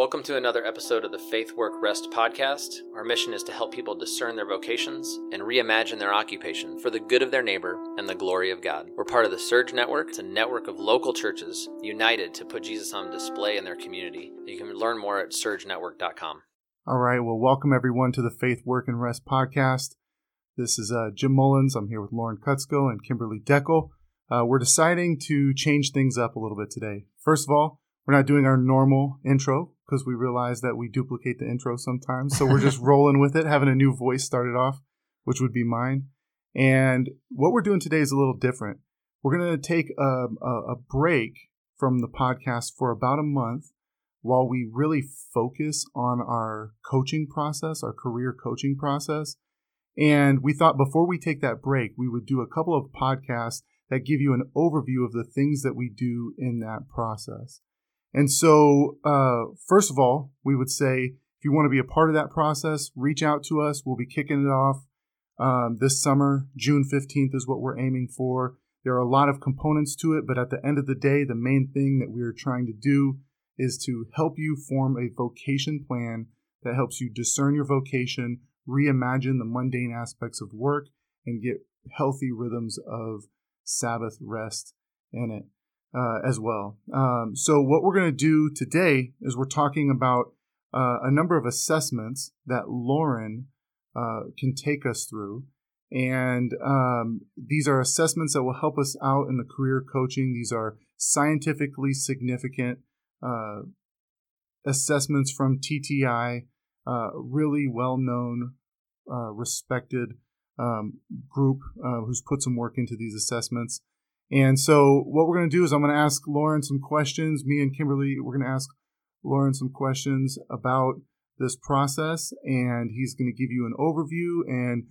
Welcome to another episode of the Faith Work Rest podcast. Our mission is to help people discern their vocations and reimagine their occupation for the good of their neighbor and the glory of God. We're part of the Surge Network. It's a network of local churches united to put Jesus on display in their community. You can learn more at surgenetwork.com. All right. Well, welcome everyone to the Faith Work and Rest podcast. This is uh, Jim Mullins. I'm here with Lauren Kutzko and Kimberly Deckel. Uh, we're deciding to change things up a little bit today. First of all, we're not doing our normal intro because we realize that we duplicate the intro sometimes. So we're just rolling with it, having a new voice started off, which would be mine. And what we're doing today is a little different. We're going to take a, a, a break from the podcast for about a month while we really focus on our coaching process, our career coaching process. And we thought before we take that break, we would do a couple of podcasts that give you an overview of the things that we do in that process. And so, uh, first of all, we would say if you want to be a part of that process, reach out to us. We'll be kicking it off um, this summer. June 15th is what we're aiming for. There are a lot of components to it, but at the end of the day, the main thing that we are trying to do is to help you form a vocation plan that helps you discern your vocation, reimagine the mundane aspects of work, and get healthy rhythms of Sabbath rest in it uh, as well. Um, so, what we're going to do today is we're talking about uh, a number of assessments that Lauren uh, can take us through. And um, these are assessments that will help us out in the career coaching. These are scientifically significant uh, assessments from TTI, uh, really well known, uh, respected um, group who's put some work into these assessments. And so what we're going to do is I'm going to ask Lauren some questions. Me and Kimberly, we're going to ask Lauren some questions about this process, and he's going to give you an overview. And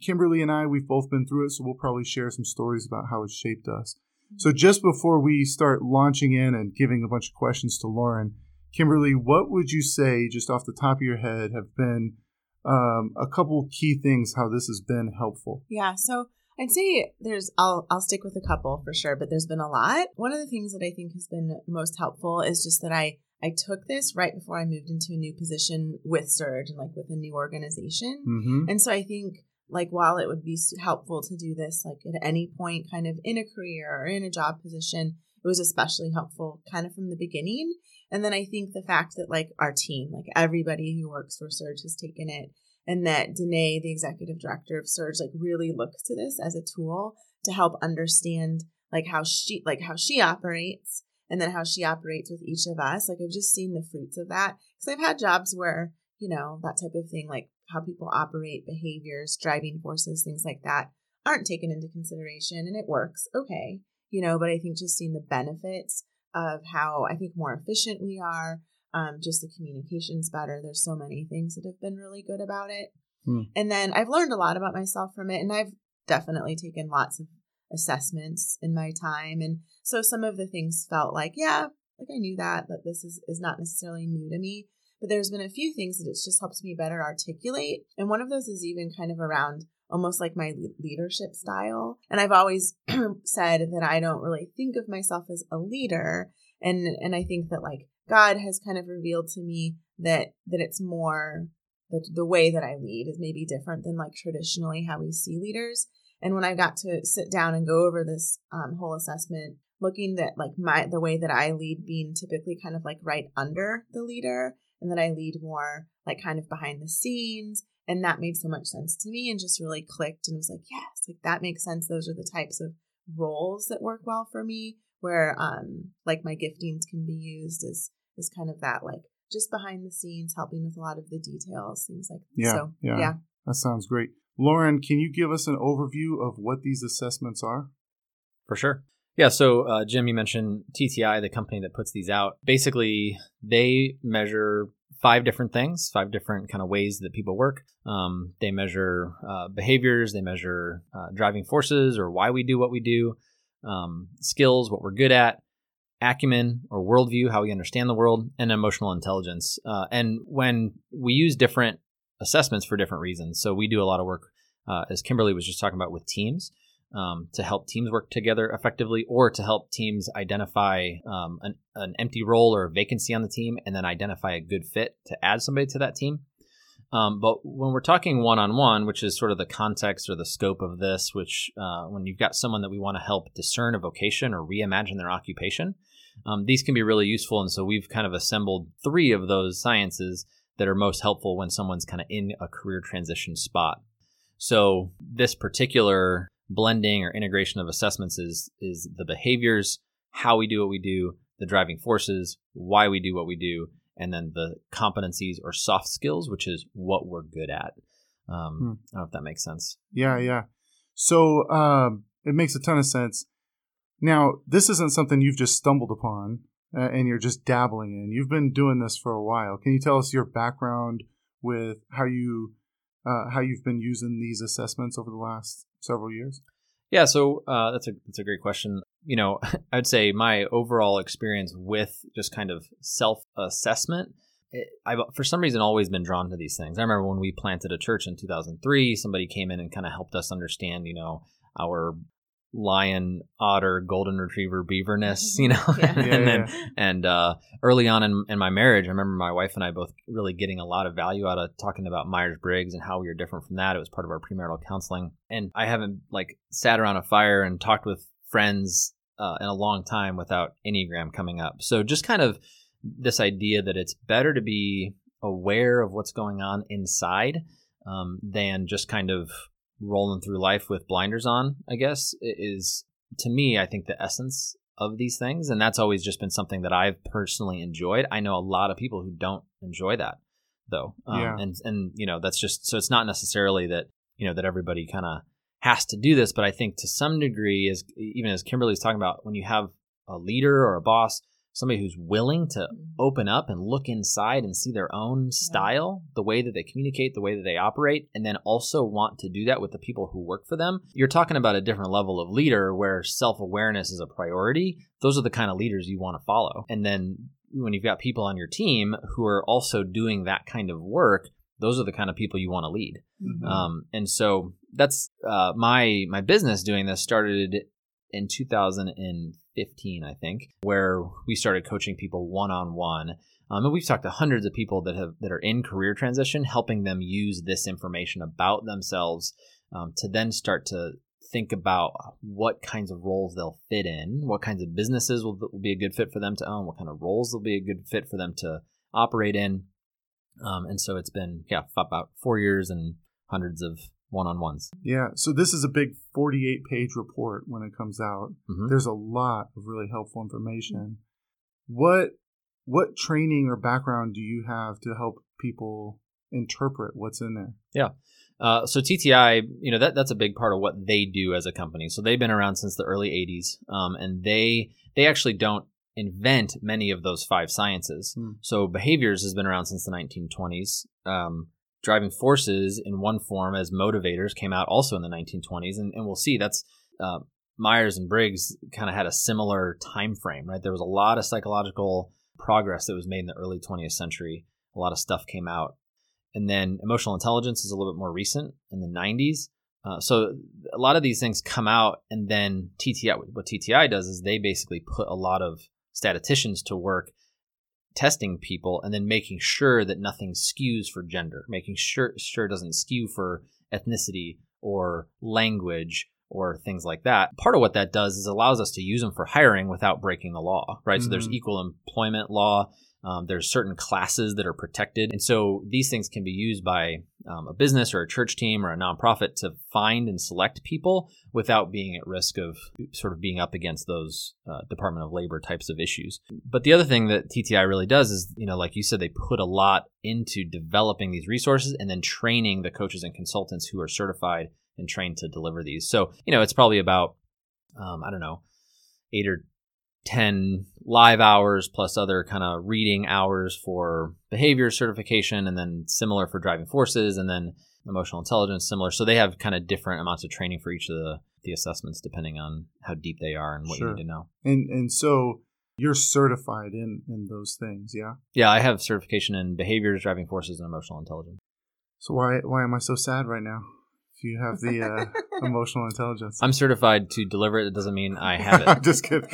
Kimberly and I, we've both been through it, so we'll probably share some stories about how it shaped us. So just before we start launching in and giving a bunch of questions to Lauren, Kimberly, what would you say, just off the top of your head, have been um, a couple key things how this has been helpful? Yeah. So I'd say there's I'll I'll stick with a couple for sure, but there's been a lot. One of the things that I think has been most helpful is just that I I took this right before I moved into a new position with Surge and like with a new organization. Mm-hmm. And so I think like while it would be helpful to do this like at any point kind of in a career or in a job position, it was especially helpful kind of from the beginning. And then I think the fact that like our team, like everybody who works for Surge has taken it and that Danae, the executive director of Surge, like really looks to this as a tool to help understand like how she like how she operates and then how she operates with each of us. Like I've just seen the fruits of that because I've had jobs where you know that type of thing, like how people operate, behaviors, driving forces, things like that, aren't taken into consideration, and it works okay, you know. But I think just seeing the benefits of how I think more efficient we are, um, just the communication's better. There's so many things that have been really good about it. Hmm. And then I've learned a lot about myself from it, and I've definitely taken lots of assessments in my time. And so some of the things felt like, yeah, like I knew that, that this is, is not necessarily new to me. But there's been a few things that it just helped me better articulate. And one of those is even kind of around almost like my leadership style. And I've always said that I don't really think of myself as a leader. And and I think that like God has kind of revealed to me that that it's more that the way that I lead is maybe different than like traditionally how we see leaders. And when I got to sit down and go over this um, whole assessment, looking at like my the way that I lead being typically kind of like right under the leader, and that I lead more like kind of behind the scenes, and that made so much sense to me and just really clicked and was like, yes, like that makes sense. Those are the types of roles that work well for me, where um like my giftings can be used as is kind of that like just behind the scenes helping with a lot of the details things like yeah so, yeah. yeah. That sounds great. Lauren can you give us an overview of what these assessments are? For sure. Yeah so uh, jim you mentioned tti the company that puts these out. Basically they measure five different things five different kind of ways that people work. Um, they measure uh, behaviors they measure uh, driving forces or why we do what we do um, skills what we're good at acumen or worldview, how we understand the world, and emotional intelligence. Uh, and when we use different assessments for different reasons, so we do a lot of work, uh, as Kimberly was just talking about, with teams. um, to help teams work together effectively or to help teams identify um, an, an empty role or a vacancy on the team and then identify a good fit to add somebody to that team. Um, but when we're talking one on one, which is sort of the context or the scope of this, which uh, when you've got someone that we want to help discern a vocation or reimagine their occupation, um, these can be really useful. And so we've kind of assembled three of those sciences that are most helpful when someone's kind of in a career transition spot. So this particular blending or integration of assessments is is the behaviors, how we do what we do, the driving forces, why we do what we do, and then the competencies or soft skills, which is what we're good at. Um, hmm. I don't know if that makes sense. Yeah, yeah. So um, it makes a ton of sense. Now, this isn't something you've just stumbled upon uh, and you're just dabbling in. You've been doing this for a while. Can you tell us your background with how you uh, how you've been using these assessments over the last several years? Yeah, so uh, that's a that's a great question. You know, I'd say my overall experience with just kind of self assessment. I've for some reason always been drawn to these things. I remember when we planted a church in 2003, somebody came in and kind of helped us understand, you know, our lion, otter, golden retriever, beaverness, you know. Yeah. and yeah, then yeah. and uh, early on in, in my marriage, I remember my wife and I both really getting a lot of value out of talking about Myers Briggs and how we were different from that. It was part of our premarital counseling, and I haven't like sat around a fire and talked with friends uh, in a long time without Enneagram coming up. So just kind of this idea that it's better to be aware of what's going on inside um, than just kind of rolling through life with blinders on, I guess, is to me, I think the essence of these things. And that's always just been something that I've personally enjoyed. I know a lot of people who don't enjoy that though. Um, yeah. and, and, you know, that's just, so it's not necessarily that, you know, that everybody kind of has to do this, but I think to some degree, as even as Kimberly's talking about, when you have a leader or a boss somebody who's willing to mm-hmm. open up and look inside and see their own style, the way that they communicate, the way that they operate, and then also want to do that with the people who work for them. You're talking about a different level of leader where self awareness is a priority. Those are the kind of leaders you want to follow. And then when you've got people on your team who are also doing that kind of work, those are the kind of people you want to lead. Mm-hmm. Um, and so that's uh, my my business doing this started in 2015, I think, where we started coaching people one on one. and we've talked to hundreds of people that have that are in career transition, helping them use this information about themselves um, to then start to think about what kinds of roles they'll fit in, what kinds of businesses will, will be a good fit for them to own, what kind of roles will be a good fit for them to operate in. Um, and so it's been yeah about four years and hundreds of one-on-ones. Yeah, so this is a big 48-page report when it comes out. Mm-hmm. There's a lot of really helpful information. What what training or background do you have to help people interpret what's in there? Yeah. Uh, so TTI, you know, that that's a big part of what they do as a company. So they've been around since the early '80s, um, and they they actually don't invent many of those five sciences. Mm. So behaviors has been around since the 1920s. Um, driving forces in one form as motivators came out also in the 1920s, and, and we'll see that's uh, Myers and Briggs kind of had a similar time frame, right? There was a lot of psychological progress that was made in the early 20th century. A lot of stuff came out, and then emotional intelligence is a little bit more recent in the 90s. Uh, so a lot of these things come out, and then TTI. What TTI does is they basically put a lot of statisticians to work testing people and then making sure that nothing skews for gender, making sure sure it doesn't skew for ethnicity or language or things like that. Part of what that does is allows us to use them for hiring without breaking the law, right? Mm-hmm. So there's mm-hmm. equal employment law um, there's certain classes that are protected. And so these things can be used by um, a business or a church team or a nonprofit to find and select people without being at risk of sort of being up against those uh, Department of Labor types of issues. But the other thing that TTI really does is, you know, like you said, they put a lot into developing these resources and then training the coaches and consultants who are certified and trained to deliver these. So, you know, it's probably about, um, I don't know, eight or 10 live hours plus other kind of reading hours for behavior certification and then similar for driving forces and then emotional intelligence similar. So they have kind of different amounts of training for each of the the assessments depending on how deep they are and what sure. you need to know. And and so you're certified in in those things yeah? Yeah i have certification in behaviors driving forces and emotional intelligence. So why why am i so sad right now if you have the uh, emotional intelligence. I'm certified to deliver it. It doesn't mean I have it. I'm just kidding.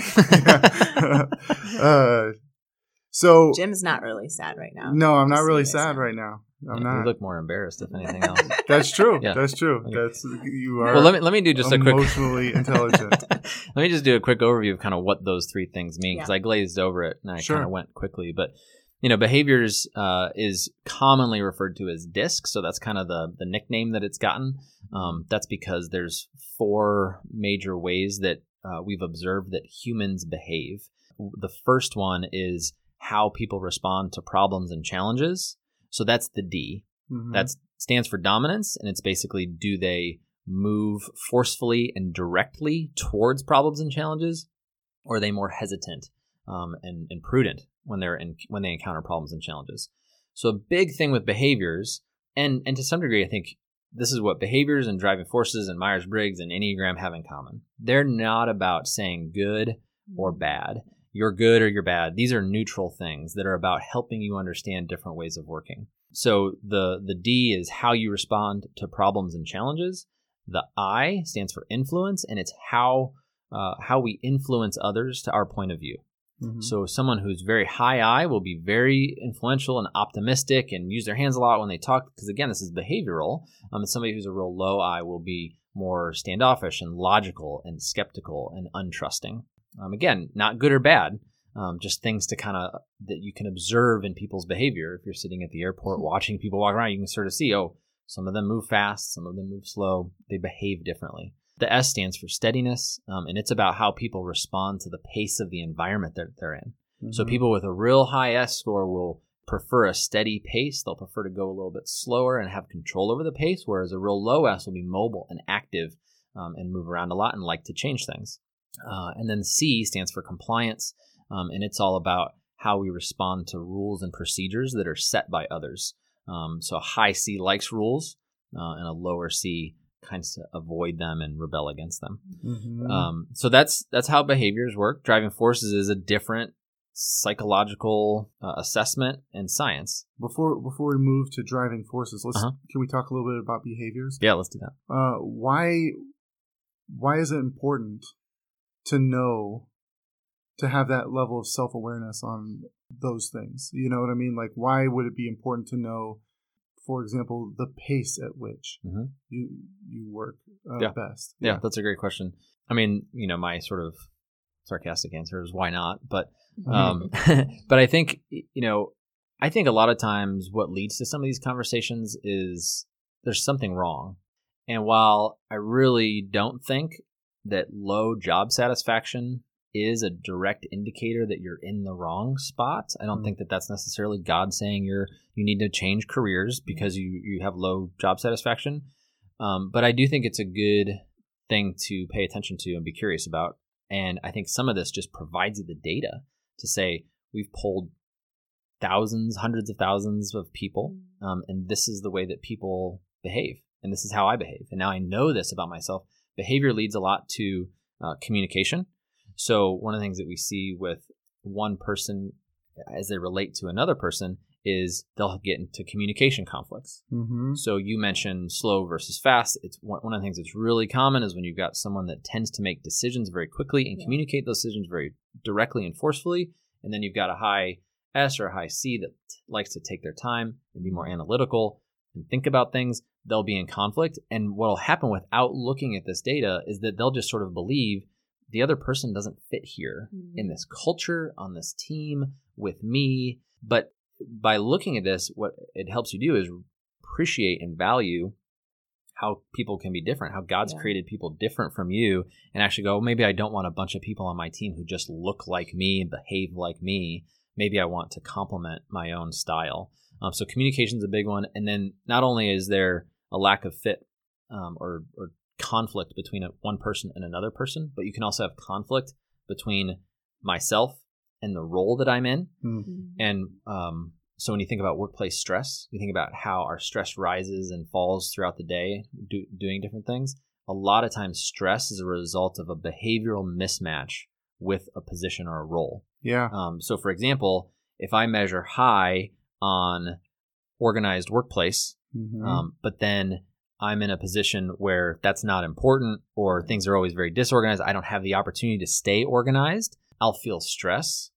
Yeah. uh, so Jim's not really sad right now. no, I'm not really you sad right now. I'm You not. You look more embarrassed, if anything else. That's true. Yeah. That's true. That's you are well, let me let me do just a quick emotionally intelligent. let me just do a quick overview of kind of what those three things mean because Yeah. I glazed over it and I Sure. kind of went quickly. But you know, behaviors uh, is commonly referred to as DISC, so that's kind of the the nickname that it's gotten. Um, that's because there's four major ways that uh, we've observed that humans behave. The first one is how people respond to problems and challenges. So that's the D. Mhm. That stands for dominance, and it's basically do they move forcefully and directly towards problems and challenges, or are they more hesitant um, and, and prudent when they're in, when they encounter problems and challenges? So a big thing with behaviors, and and to some degree, I think this is what behaviors and driving forces and Myers Briggs and Enneagram have in common. They're not about saying good or bad. You're good or you're bad. These are neutral things that are about helping you understand different ways of working. So the the D is how you respond to problems and challenges. The I stands for influence, and it's how uh, how we influence others to our point of view. Mhm. So someone who's very high I will be very influential and optimistic and use their hands a lot when they talk because again this is behavioral. Um, and somebody who's a real low I will be more standoffish and logical and skeptical and untrusting. Um, again, not good or bad, um, just things to kind of that you can observe in people's behavior. If you're sitting at the airport watching people walk around, you can sort of see oh some of them move fast, some of them move slow. They behave differently. The S stands for steadiness, um, and it's about how people respond to the pace of the environment that they're in. So Mhm. people with a real high S score will prefer a steady pace. They'll prefer to go a little bit slower and have control over the pace, whereas a real low S will be mobile and active um, and move around a lot and like to change things. Uh, and then C stands for compliance, um, and it's all about how we respond to rules and procedures that are set by others. Um, so a high C likes rules, uh, and a lower C kinds to avoid them and rebel against them. Mhm. Um, so that's that's how behaviors work. Driving forces is a different psychological uh, assessment and science. before before we move to driving forces, let's Uh-huh. can we talk a little bit about behaviors? Yeah, let's do that. Uh, why why is it important to know to have that level of self awareness on those things? You know what I mean? Like, why would it be important to know, for example, the pace at which Mhm. you you work uh, Yeah. best? Yeah, that's a great question. I mean, you know, my sort of sarcastic answer is why not, but um, but I think you know, I think a lot of times what leads to some of these conversations is there's something wrong, and while I really don't think that low job satisfaction is a direct indicator that you're in the wrong spot. I don't Mhm. think that that's necessarily God saying you're you need to change careers because you you have low job satisfaction. Um, but I do think it's a good thing to pay attention to and be curious about. And I think some of this just provides you the data to say we've polled thousands, hundreds of thousands of people, um, and this is the way that people behave, and this is how I behave. And now I know this about myself. Behavior leads a lot to uh, communication. So one of the things that we see with one person as they relate to another person is they'll get into communication conflicts. Mm-hmm. So you mentioned slow versus fast. It's one one of the things that's really common is when you've got someone that tends to make decisions very quickly and Yeah. communicate those decisions very directly and forcefully, and then you've got a high S or a high C that likes to take their time and be more analytical and think about things. They'll be in conflict, and what'll happen without looking at this data is that they'll just sort of believe the other person doesn't fit here in this culture, on this team, with me. But by looking at this, what it helps you do is appreciate and value how people can be different, how God's Yeah. created people different from you, and actually go, maybe I don't want a bunch of people on my team who just look like me and behave like me. Maybe I want to complement my own style. Um, so communication is a big one, and then not only is there a lack of fit um, or, or conflict between a, one person and another person, but you can also have conflict between myself and the role that I'm in. And um, so when you think about workplace stress, you think about how our stress rises and falls throughout the day do, doing different things. A lot of times, stress is a result of a behavioral mismatch with a position or a role. Yeah. Um, so, for example, if I measure high on organized workplace, Mhm. um, but then I'm in a position where that's not important or things are always very disorganized, I don't have the opportunity to stay organized, I'll feel stress.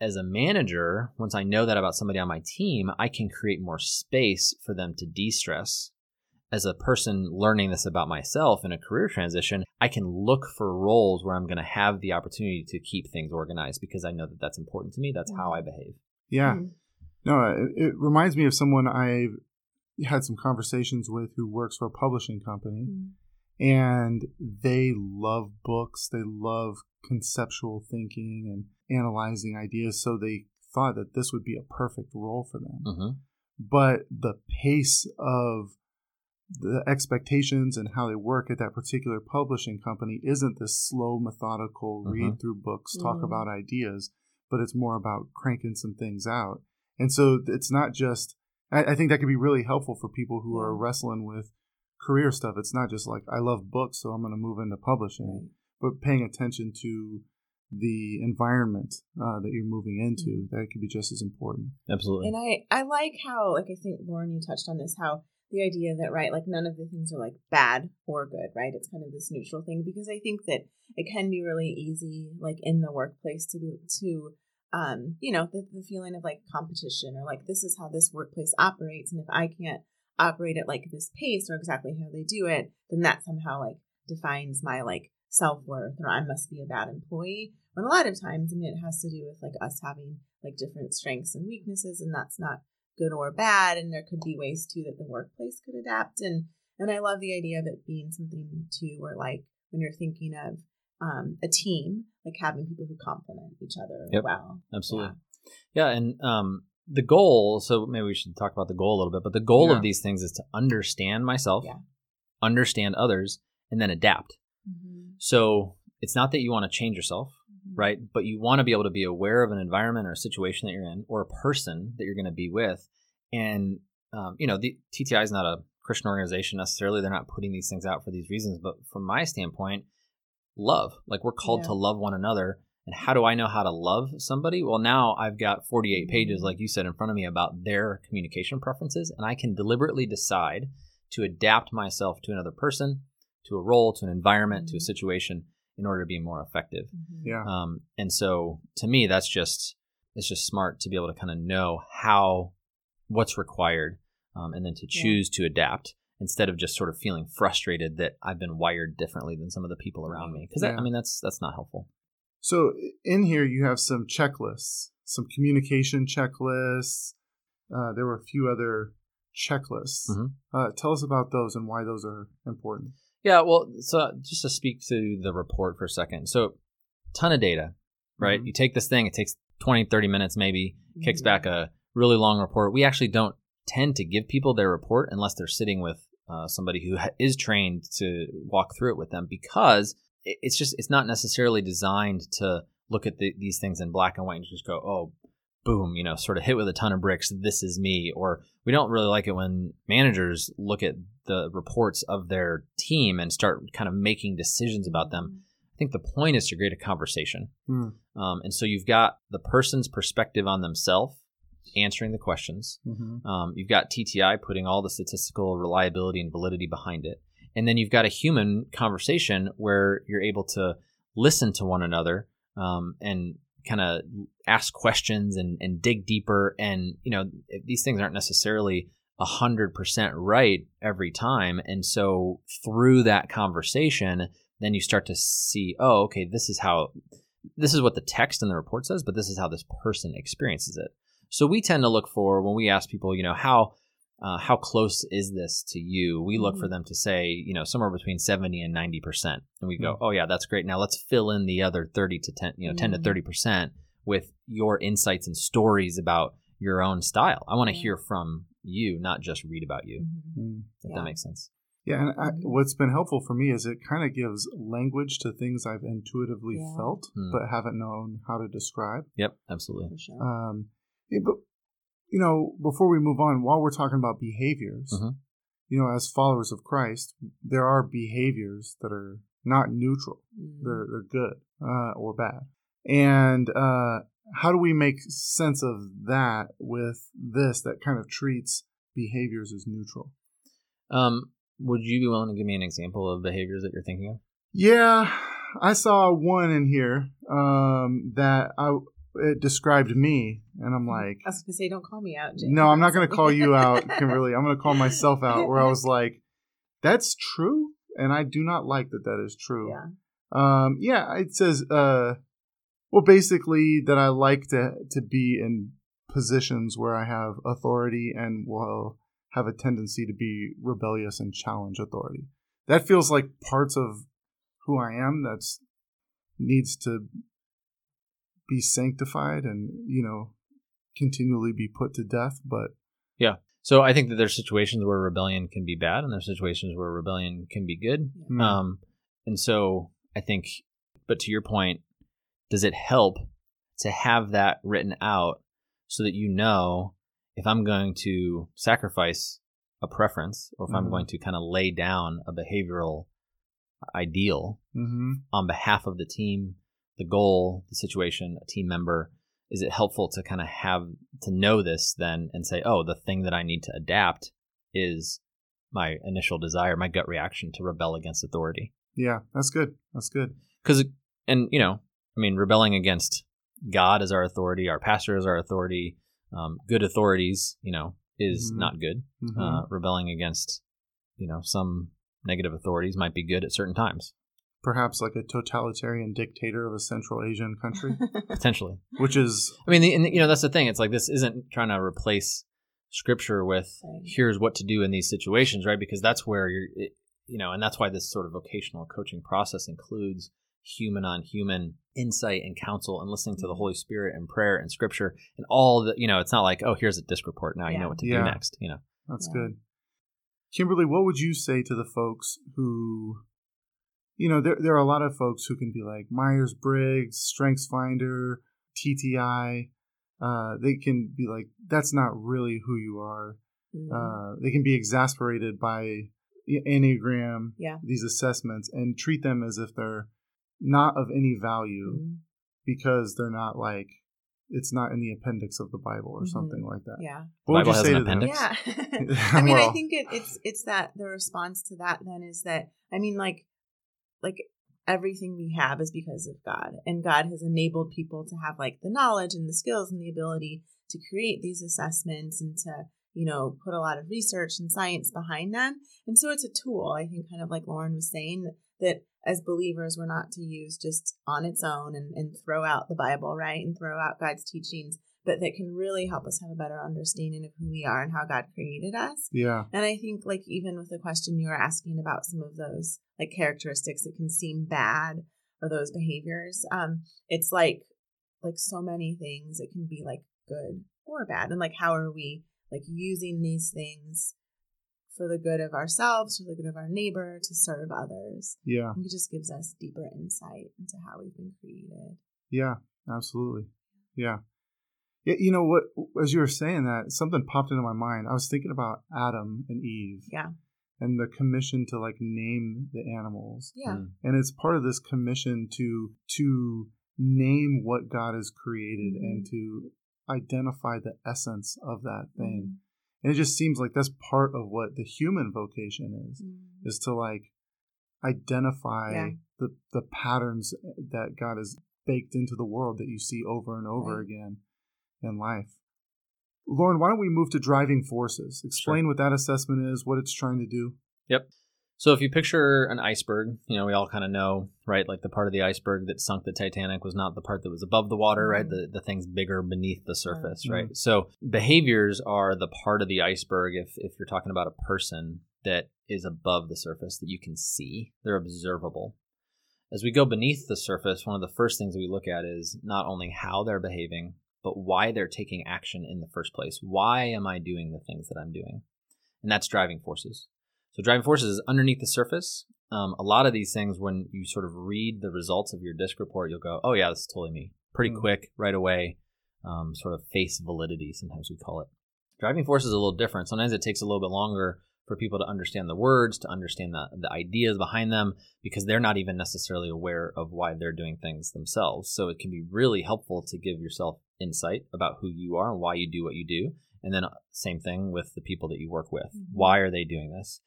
As a manager, once I know that about somebody on my team, I can create more space for them to de stress. As a person learning this about myself in a career transition, I can look for roles where I'm going to have the opportunity to keep things organized because I know that that's important to me. That's how I behave. Yeah. Mhm. No, it, it reminds me of someone I've had some conversations with who works for a publishing company, Mhm. and they love books. They love conceptual thinking and analyzing ideas. So they thought that this would be a perfect role for them. hmm But the pace of the expectations and how they work at that particular publishing company isn't this slow, methodical Mhm. read through books, talk Mhm. about ideas, but it's more about cranking some things out. And so it's not just, I, I think that could be really helpful for people who are wrestling with career stuff. It's not just like, I love books, so I'm going to move into publishing, but paying attention to the environment uh, that you're moving into, that could be just as important. Absolutely. And I, I like how, like, I think, Lauren, you touched on this, how the idea that, right, like, none of the things are, like, bad or good, right? It's kind of this neutral thing because I think that it can be really easy, like, in the workplace to be, to, um, you know, the, the feeling of, like, competition or, like, this is how this workplace operates. And if I can't operate at, like, this pace or exactly how they do it, then that somehow, like, defines my, like, self worth or I must be a bad employee. When a lot of times, I mean, it has to do with like us having like different strengths and weaknesses, and that's not good or bad. And there could be ways too that the workplace could adapt. And and I love the idea of it being something too, where like when you're thinking of um, a team, like having people who complement each other Yep. well. Absolutely. Yeah, and um, the goal. So maybe we should talk about the goal a little bit. But the goal Yeah. of these things is to understand myself, Yeah. understand others, and then adapt. Mhm. So it's not that you want to change yourself, Mhm. right? But you want to be able to be aware of an environment or a situation that you're in, or a person that you're going to be with. And um, you know, the TTI is not a Christian organization necessarily. They're not putting these things out for these reasons. But from my standpoint, love. Like we're called Yeah. to love one another. And how do I know how to love somebody? Well, now I've got 48 pages, Mm-hmm. like you said, in front of me about their communication preferences, and I can deliberately decide to adapt myself to another person, to a role, to an environment, to a Mhm. situation in order to be more effective. Mhm. Yeah. Um, and so to me, that's just it's just smart to be able to kind of know how what's required, um, and then to Yeah. choose to adapt instead of just sort of feeling frustrated that I've been wired differently than some of the people around me. Because Yeah. I mean, that's that's not helpful. So in here you have some checklists, some communication checklists. Uh, there were a few other checklists. Mhm. Uh, tell us about those and why those are important. Yeah, well, so just to speak to the report for a second. So, ton of data, right? Mhm. You take this thing, it takes 20, 30 minutes maybe, kicks back a really long report. We actually don't tend to give people their report unless they're sitting with uh, somebody who ha- is trained to walk through it with them because it's just it's not necessarily designed to look at the, these things in black and white and just go oh boom you know sort of hit with a ton of bricks this is me or we don't really like it when managers look at the reports of their team and start kind of making decisions about them. I think the point is to create a conversation. Hmm. um, and so you've got the person's perspective on themselves answering the questions Mm-hmm. um, you've got TTI putting all the statistical reliability and validity behind it. And then you've got a human conversation where you're able to listen to one another um, and kind of ask questions and, and dig deeper. And, you know, these things aren't necessarily 100% right every time. And so through that conversation, then you start to see, oh, okay, this is how, this is what the text in the report says, but this is how this person experiences it. So we tend to look for when we ask people, you know, how uh, how close is this to you? We look for them to say, you know, somewhere between seventy and ninety percent, and we go, Mhm. oh yeah, that's great. Now let's fill in the other thirty to ten, you know, ten to Mhm. thirty percent with your insights and stories about your own style. I want to Yeah. hear from you, not just read about you. Mhm. If Yeah. that makes sense. Yeah, and I, Mhm. what's been helpful for me is it kind of gives language to things I've intuitively Yeah. felt Hmm. but haven't known how to describe. Yep, absolutely. For sure. Um, yeah, but you know, before we move on, while we're talking about behaviors, Mhm. you know, as followers of Christ, there are behaviors that are not neutral; Mm. they're they're good uh, or bad. And uh, how do we make sense of that with this that kind of treats behaviors as neutral? Um, Would you be willing to give me an example of behaviors that you're thinking of? Yeah, I saw one in here um, that I it described me, and I'm like, I was gonna say, don't call me out, Jim. no, I'm not going to call you out, Kimberly. I'm going to call myself out. Where I was like, that's true, and I do not like that. That is true. Yeah. Um, yeah, it says, uh, well, basically that I like to to be in positions where I have authority and will have a tendency to be rebellious and challenge authority. That feels like parts of who I am. That's needs to be sanctified and you know continually be put to death. But Yeah. So I think that there's situations where rebellion can be bad, and there's situations where rebellion can be good. mm, Um, and so I think, but to your point, does it help to have that written out so that you know if I'm going to sacrifice a preference or if I'm Mhm. going to kind of lay down a behavioral ideal mhm. on behalf of the team, the goal, the situation, a team member? Is it helpful to kind of have to know this then and say, oh, the thing that I need to adapt is my initial desire, my gut reaction to rebel against authority? yeah, that's good. That's good. because and you know i mean rebelling against god as our authority our pastor as our authority um, good authorities you know is Mhm. not good Mhm. uh, rebelling against you know some negative authorities might be good at certain times Perhaps like a totalitarian dictator of a Central Asian country, potentially. Which is i mean the, and, you know that's the thing. It's like this isn't trying to replace scripture with here's what to do in these situations right? Because that's where you're it, you know and that's why this sort of vocational coaching process includes human on human insight and counsel and listening to the mm-hmm. holy spirit and prayer and scripture and all the you know it's not like oh here's a disc report. Now you know what to Yeah. do next you know? That's Yeah. good. Kimberly, what would you say to the folks who, you know, there, there are a lot of folks who can be like Myers Briggs, Strengths Finder, TTI. Uh, they can be like, that's not really who you are. Mm. Uh, they can be exasperated by Enneagram, Yeah. these assessments, and treat them as if they're not of any value Mm. because they're not like, it's not in the appendix of the Bible or Mhm. something like that. Yeah. What would Bible you has say an to them? appendix? Yeah. I mean, I think it, it's it's that the response to that then is that I mean, like like everything we have is because of God, and God has enabled people to have like the knowledge and the skills and the ability to create these assessments and to you know put a lot of research and science behind them. And so it's a tool. I think, kind of like Lauren was saying, that as believers we're not to use just on its own and, and throw out the Bible, right, and throw out God's teachings but that can really help us have a better understanding of who we are and how God created us. Yeah. And I think, like, even with the question you were asking about some of those like characteristics that can seem bad or those behaviors, um, it's like like so many things. It can be like good or bad, and like how are we like using these things for the good of ourselves, for the good of our neighbor, to serve others. Yeah. Think it just gives us deeper insight into how we've been created. Yeah, absolutely. Yeah. Yeah, you know what? As you were saying that, something popped into my mind. I was thinking about Adam and Eve. Yeah. And the commission to like name the animals, Yeah. Mm. and it's part of this commission to to name what God has created Mhm. and to identify the essence of that thing. Mm. And it just seems like that's part of what the human vocation is Mm. is to like identify Yeah. the the patterns that God has baked into the world that you see over and over Right. again in life. Lauren, why don't we move to driving forces? Explain what that assessment is, what it's trying to do. Yep. So if you picture an iceberg, you know, we all kind of know, right? Like the part of the iceberg that sunk the Titanic was not the part that was above the water, right? Mhm. The the thing's bigger beneath the surface, Mhm. right? So behaviors are the part of the iceberg if if you're talking about a person that is above the surface that you can see. They're observable. As we go beneath the surface, one of the first things we look at is not only how they're behaving, but why they're taking action in the first place. Why am I doing the things that I'm doing? And that's driving forces. So driving forces is underneath the surface. Um, a lot of these things, when you sort of read the results of your disc report, you'll go, "Oh yeah, this is totally me." Pretty Mm. quick, right away. Um, sort of face validity, sometimes we call it. Driving force is a little different. Sometimes it takes a little bit longer for people to understand the words, to understand the, the ideas behind them, because they're not even necessarily aware of why they're doing things themselves. So it can be really helpful to give yourself insight about who you are and why you do what you do. And then uh, same thing with the people that you work with. Mhm. Why are they doing this?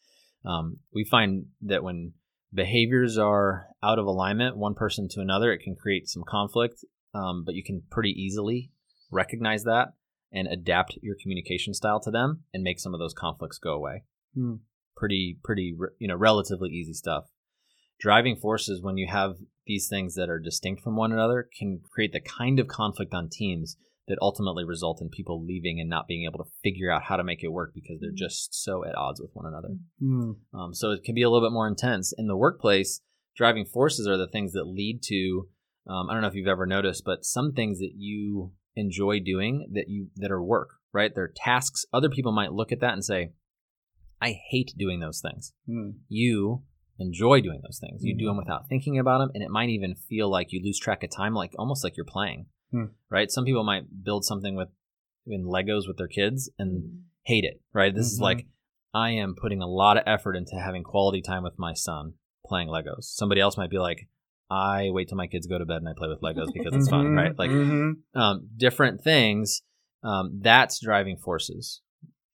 Um, we find that when behaviors are out of alignment, one person to another, it can create some conflict. Um, but you can pretty easily recognize that and adapt your communication style to them and make some of those conflicts go away. Hmm. Pretty, pretty, you know, relatively easy stuff. Driving forces when you have these things that are distinct from one another can create the kind of conflict on teams that ultimately result in people leaving and not being able to figure out how to make it work because they're just so at odds with one another. Hmm. Um, so it can be a little bit more intense. In the workplace, driving forces are the things that lead to. Um, I don't know if you've ever noticed, but some things that you enjoy doing that you that are work, right? They're tasks. Other people might look at that and say, "I hate doing those things." Hmm. You enjoy doing those things. You do Mhm. them without thinking about them, and it might even feel like you lose track of time, like almost like you're playing, Hmm. right? Some people might build something with in Legos with their kids and Mm. hate it, right? This is Mhm. like I am putting a lot of effort into having quality time with my son playing Legos. Somebody else might be like, I wait till my kids go to bed and I play with Legos because it's fun, Mhm. right? Like Mhm. um, different things. Um, that's driving forces.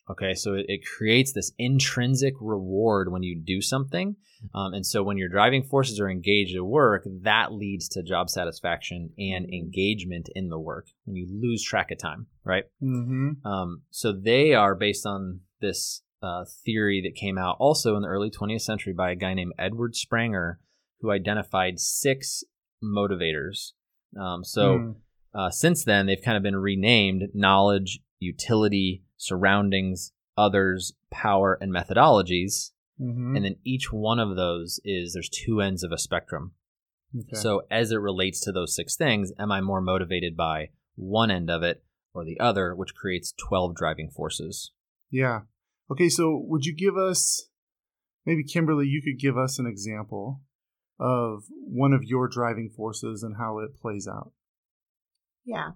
Okay, so it, it creates this intrinsic reward when you do something. Um, and so when your driving forces are engaged at work, that leads to job satisfaction and engagement in the work when you lose track of time, right? Mhm. Um, so they are based on this uh, theory that came out also in the early 20th century by a guy named Edward Spranger, who identified six motivators. Um, so Hmm. uh, since then, they've kind of been renamed knowledge, utility, surroundings, others, power, and methodologies. Mhm. And then each one of those is there's two ends of a spectrum. Okay. So as it relates to those six things, am I more motivated by one end of it or the other, which creates 12 driving forces? Yeah. Okay, so would you give us maybe Kimberly, you could give us an example of one of your driving forces and how it plays out. Yeah.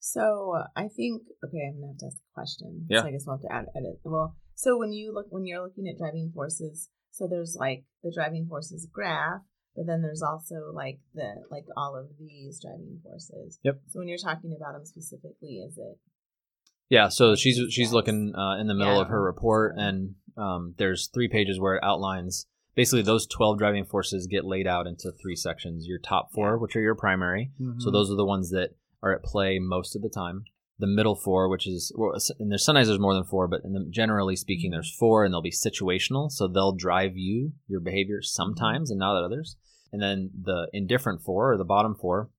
So I think okay, I'm gonna have to ask a question. Yeah. So I guess we'll have to add edit. Well, so when you look when you're looking at driving forces, so there's like the driving forces graph, but then there's also like the like all of these driving forces. Yep. So when you're talking about them specifically, is it Yeah, so she's she's Yes. looking uh, in the middle Yeah. of her report, and um, there's three pages where it outlines basically those 12 driving forces get laid out into three sections. Your top four, Yeah. which are your primary, so Mhm. those are the ones that are at play most of the time. The middle four, which is, well, and there's sometimes there's more than four, but in the, generally speaking, there's four, and they'll be situational, so they'll drive you your behavior sometimes, and not at others. And then the indifferent four, or the bottom four,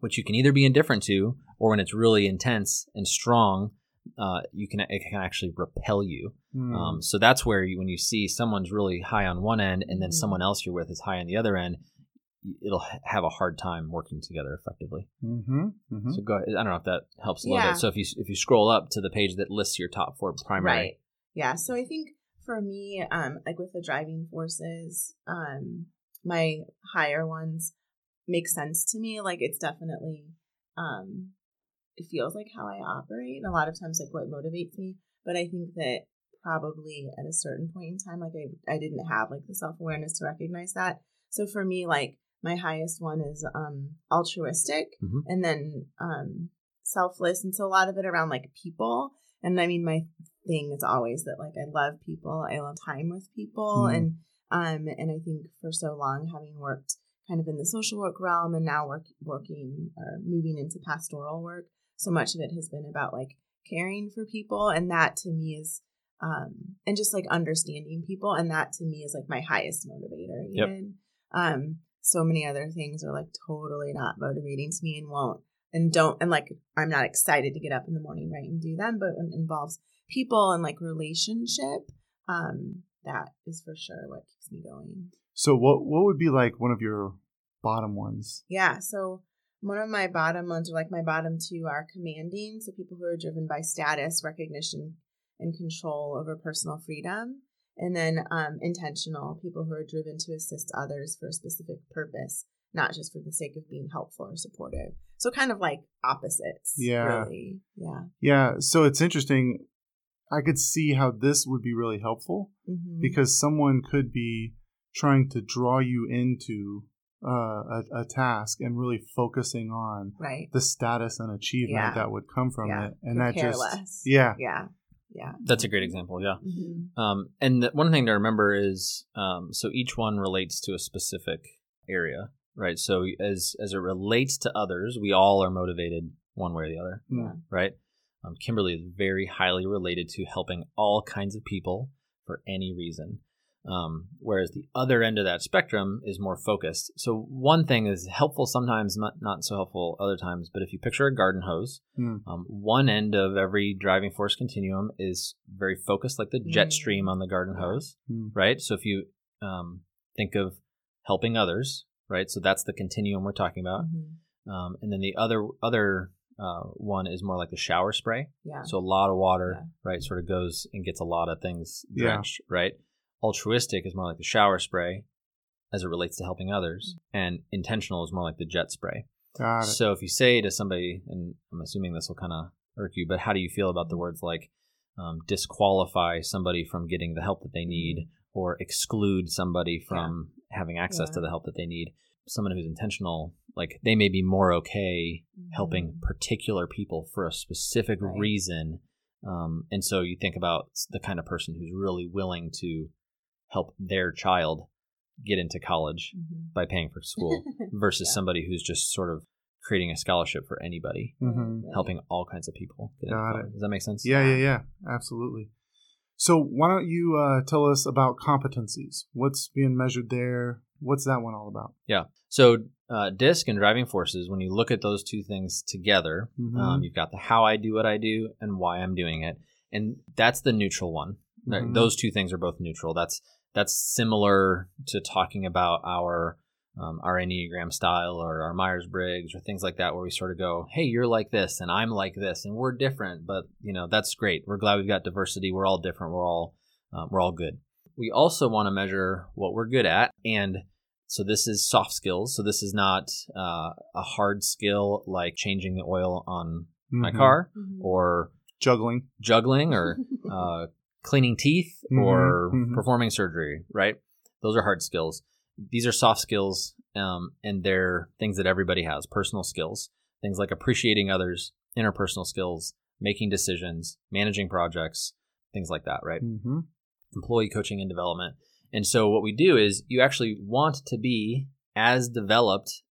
which you can either be indifferent to, or when it's really intense and strong, uh, you can it can actually repel you. Hmm. Um, so that's where you, when you see someone's really high on one end, and then Mhm. someone else you're with is high on the other end, it'll have a hard time working together effectively. Mhm. Mhm. So go ahead. I don't know if that helps a little Yeah. bit. So if you if you scroll up to the page that lists your top four primary, Right. Yeah. So I think for me, um, like with the driving forces, um, my higher ones make sense to me. Like it's definitely, um, it feels like how I operate, and a lot of times like what motivates me. But I think that probably at a certain point in time, like I I didn't have like the self awareness to recognize that. So for me, like my highest one is um altruistic, Mhm. and then um selfless, and so a lot of it around like people. And I mean, my thing is always that like I love people, I love time with people, Mhm. and um, and I think for so long having worked kind of in the social work realm and now work working or moving into pastoral work, so much of it has been about like caring for people, and that to me is um, and just like understanding people, and that to me is like my highest motivator. Yep. Even um, so many other things are like totally not motivating to me and won't and don't and like I'm not excited to get up in the morning right and do them, but when it involves people and like relationship, um, that is for sure what keeps me going. So what what would be like one of your bottom ones? Yeah, so one of my bottom ones, or like my bottom two, are commanding. So people who are driven by status, recognition, and control over personal freedom. And then um, intentional, people who are driven to assist others for a specific purpose, not just for the sake of being helpful or supportive. So kind of like opposites. Yeah. Really. Yeah. Yeah, so it's interesting. I could see how this would be really helpful Mhm. because someone could be trying to draw you into uh, a, a task and really focusing on right. the status and achievement Yeah. that would come from Yeah. it, and Could that just less. yeah, Yeah. Yeah. That's a great example. Yeah. Mhm. Um, and the, one thing to remember is um, so each one relates to a specific area, right? So as as it relates to others, we all are motivated one way or the other, Yeah. right? Um, Kimberly is very highly related to helping all kinds of people for any reason. Um, whereas the other end of that spectrum is more focused. So one thing is helpful sometimes, not, not so helpful other times. But if you picture a garden hose, Hmm. um, one end of every driving force continuum is very focused, like the jet Mm. stream on the garden hose, Hmm. right? So if you um, think of helping others, right? So that's the continuum we're talking about. Mhm. Um, and then the other other uh, one is more like the shower spray. Yeah. So a lot of water, Yeah. right, sort of goes and gets a lot of things Yeah. drenched, right? Altruistic is more like the shower spray as it relates to helping others, and intentional is more like the jet spray. Got it. So if you say to somebody, and I'm assuming this will kind of irk you, but how do you feel about the words like um, disqualify somebody from getting the help that they need, or exclude somebody from having access to the help that they need? Someone who's intentional, like they may be more okay helping Mhm. particular people for a specific Right. reason. Um, and so you think about the kind of person who's really willing to help their child get into college Mhm. by paying for school versus Yeah. somebody who's just sort of creating a scholarship for anybody, Mhm. Helping all kinds of people get into Got college. it. Does that make sense? Yeah, yeah, yeah. Absolutely. So why don't you uh, tell us about competencies? What's being measured there? What's that one all about? Yeah. So, uh, DISC and driving forces, when you look at those two things together, Mhm. um, you've got the how I do what I do and why I'm doing it. And that's the neutral one. Right? Mhm. Those two things are both neutral. That's that's similar to talking about our um, our Enneagram style or our Myers Briggs or things like that, where we sort of go, "Hey, you're like this, and I'm like this, and we're different." But you know, that's great. We're glad we've got diversity. We're all different. We're all um, we're all good. We also want to measure what we're good at, and so this is soft skills. So this is not uh, a hard skill like changing the oil on my Mhm. car Mhm. or Juggling. juggling or uh, cleaning teeth Mhm, or mhm. performing surgery, right? Those are hard skills. These are soft skills, um, and they're things that everybody has personal skills, things like appreciating others, interpersonal skills, making decisions, managing projects, things like that, right? hmm Employee coaching and development. And so, what we do is you actually want to be as developed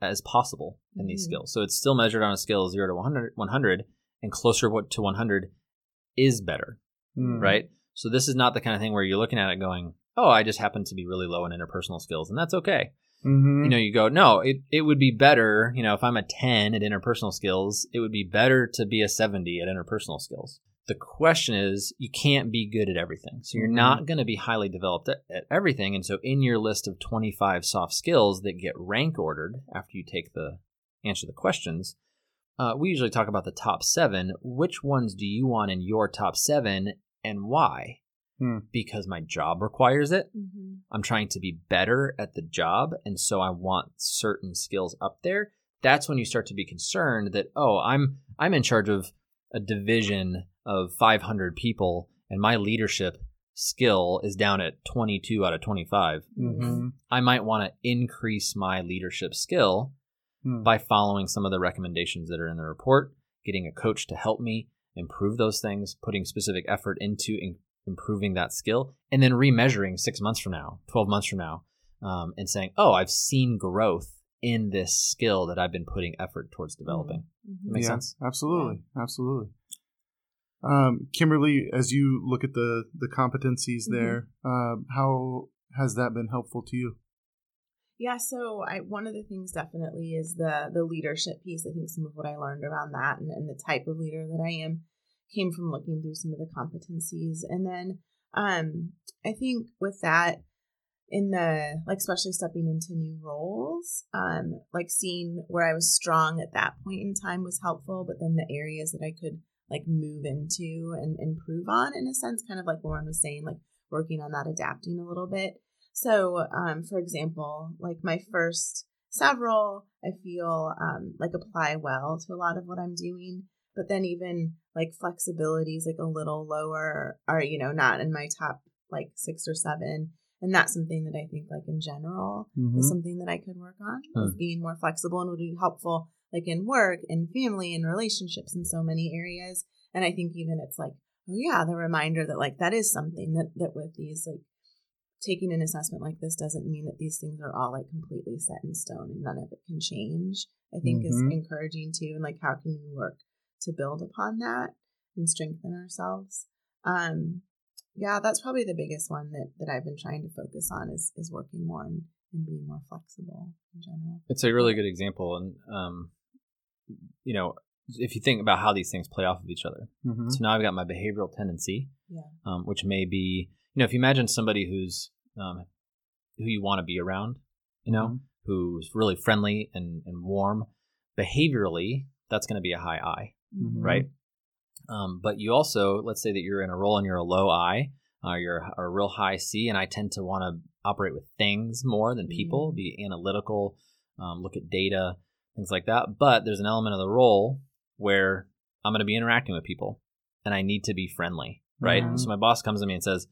as possible in these Mhm. skills. So, it's still measured on a scale of 0 to 100, 100 and closer to 100 is better Mm. right? So this is not the kind of thing where you're looking at it going, "Oh, I just happen to be really low in interpersonal skills," and that's okay. hmm You know, you go, "No, it it would be better. You know, if I'm a 10 at interpersonal skills, it would be better to be a 70 at interpersonal skills." The question is, you can't be good at everything, so you're Mhm. not going to be highly developed at, at everything. And so, in your list of 25 soft skills that get rank ordered after you take the answer the questions, uh, we usually talk about the top seven. Which ones do you want in your top seven and why? Hmm. Because my job requires it. Mhm. I'm trying to be better at the job. And so I want certain skills up there. That's when you start to be concerned that, oh, I'm I'm in charge of a division of 500 people and my leadership skill is down at 22 out of 25. hmm I might want to increase my leadership skill Hmm. by following some of the recommendations that are in the report, getting a coach to help me improve those things, putting specific effort into in- improving that skill, and then remeasuring six months from now, 12 months from now, um, and saying, oh, I've seen growth in this skill that I've been putting effort towards developing. Mhm. Makes yeah, sense? Absolutely, absolutely. Um, Kimberly, as you look at the the competencies Mhm. there, um, how has that been helpful to you? Yeah, so I one of the things definitely is the the leadership piece. I think some of what I learned around that and, and the type of leader that I am came from looking through some of the competencies. And then um I think with that in the like especially stepping into new roles, um, like seeing where I was strong at that point in time was helpful, but then the areas that I could like move into and improve on in a sense, kind of like Lauren was saying, like working on that adapting a little bit. So, um, for example, like my first several, I feel um, like apply well to a lot of what I'm doing. But then even like flexibility is like a little lower, or you know, not in my top like six or seven. And that's something that I think, like in general, Mhm. is something that I could work on. Is Hmm. being more flexible and would be helpful, like in work and family and relationships in so many areas. And I think even it's like oh yeah, the reminder that like that is something that that with these like taking an assessment like this doesn't mean that these things are all like completely set in stone and none of it can change. I think mm-hmm. is encouraging too, and like how can we work to build upon that and strengthen ourselves. Um, yeah, that's probably the biggest one that that I've been trying to focus on is is working more and, and being more flexible in general. It's a really good example, and um, you know, if you think about how these things play off of each other. Mm-hmm. So now I've got my behavioral tendency, yeah. um, which may be, you know, if you imagine somebody who's um, who you want to be around, you know, mm-hmm. who's really friendly and, and warm, behaviorally, that's going to be a high I, mm-hmm. right? Um, but you also, let's say that you're in a role and you're a low I, uh, you're a real high C, and I tend to want to operate with things more than people, mm-hmm. be analytical, um, look at data, things like that. But there's an element of the role where I'm going to be interacting with people and I need to be friendly, right? Mm-hmm. So my boss comes to me and says,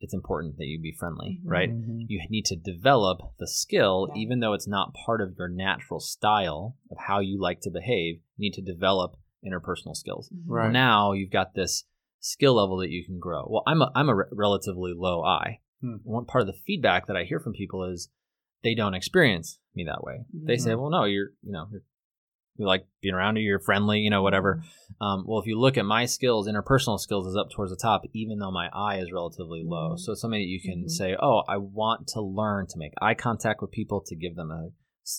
it's important that you be friendly, mm-hmm. right? Mm-hmm. You need to develop the skill, yeah. even though it's not part of your natural style of how you like to behave. You need to develop interpersonal skills. Mm-hmm. Right. Now you've got this skill level that you can grow. Well, I'm a, I'm a re- relatively low I. Hmm. One part of the feedback that I hear from people is they don't experience me that way. They say, mm-hmm. well, no, you're, you know, you're you like being around you, you're friendly, you know, whatever. Mm-hmm. Um, well, if you look at my skills, interpersonal skills is up towards the top, even though my I is relatively low. Mm-hmm. So it's something that you can mm-hmm. say, oh, I want to learn to make eye contact with people, to give them a,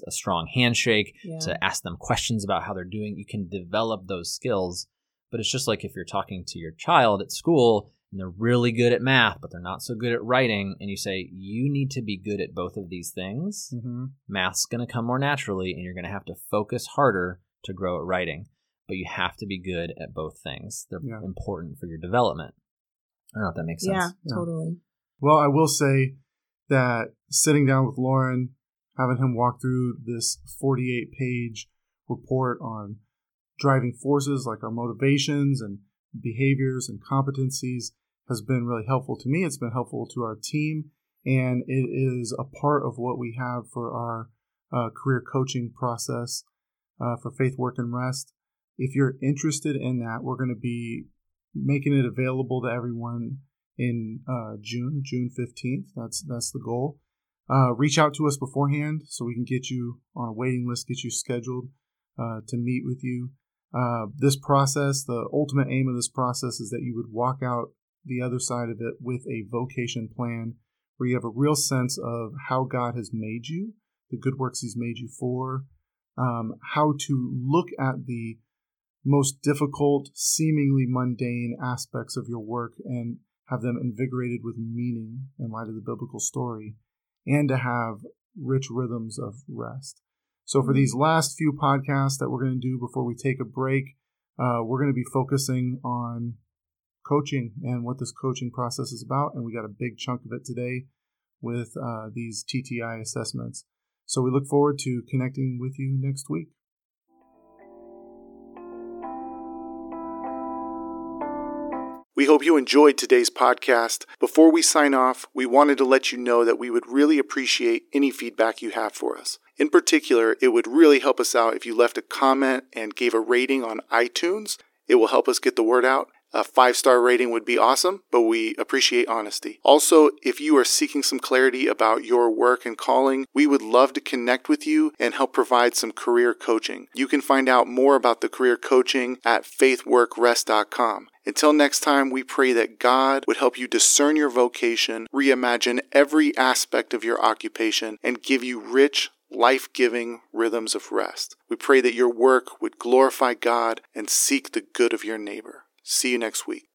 a strong handshake, yeah. to ask them questions about how they're doing. You can develop those skills. But it's just like if you're talking to your child at school and they're really good at math, but they're not so good at writing, and you say, you need to be good at both of these things, mm-hmm. math's going to come more naturally, and you're going to have to focus harder to grow at writing. But you have to be good at both things. They're yeah. important for your development. I don't know if that makes sense. Yeah, yeah, totally. Well, I will say that sitting down with Lauren, having him walk through this 48 page report on driving forces like our motivations and behaviors and competencies has been really helpful to me. It's been helpful to our team, and it is a part of what we have for our uh, career coaching process uh, for Faith, Work, and Rest. If you're interested in that, we're going to be making it available to everyone in uh, June, June 15th. That's that's the goal. Uh, reach out to us beforehand so we can get you on a waiting list, get you scheduled uh, to meet with you. Uh, this process, the ultimate aim of this process is that you would walk out the other side of it with a vocation plan where you have a real sense of how God has made you, the good works He's made you for, um, how to look at the most difficult, seemingly mundane aspects of your work and have them invigorated with meaning in light of the biblical story, and to have rich rhythms of rest. So, for these last few podcasts that we're going to do before we take a break, uh, we're going to be focusing on coaching and what this coaching process is about. And we got a big chunk of it today with uh, these TTI assessments. So, we look forward to connecting with you next week. We hope you enjoyed today's podcast. Before we sign off, we wanted to let you know that we would really appreciate any feedback you have for us. In particular, it would really help us out if you left a comment and gave a rating on iTunes. It will help us get the word out. A five star rating would be awesome, but we appreciate honesty. Also, if you are seeking some clarity about your work and calling, we would love to connect with you and help provide some career coaching. You can find out more about the career coaching at faithworkrest.com. Until next time, we pray that God would help you discern your vocation, reimagine every aspect of your occupation, and give you rich, life giving rhythms of rest. We pray that your work would glorify God and seek the good of your neighbor. See you next week.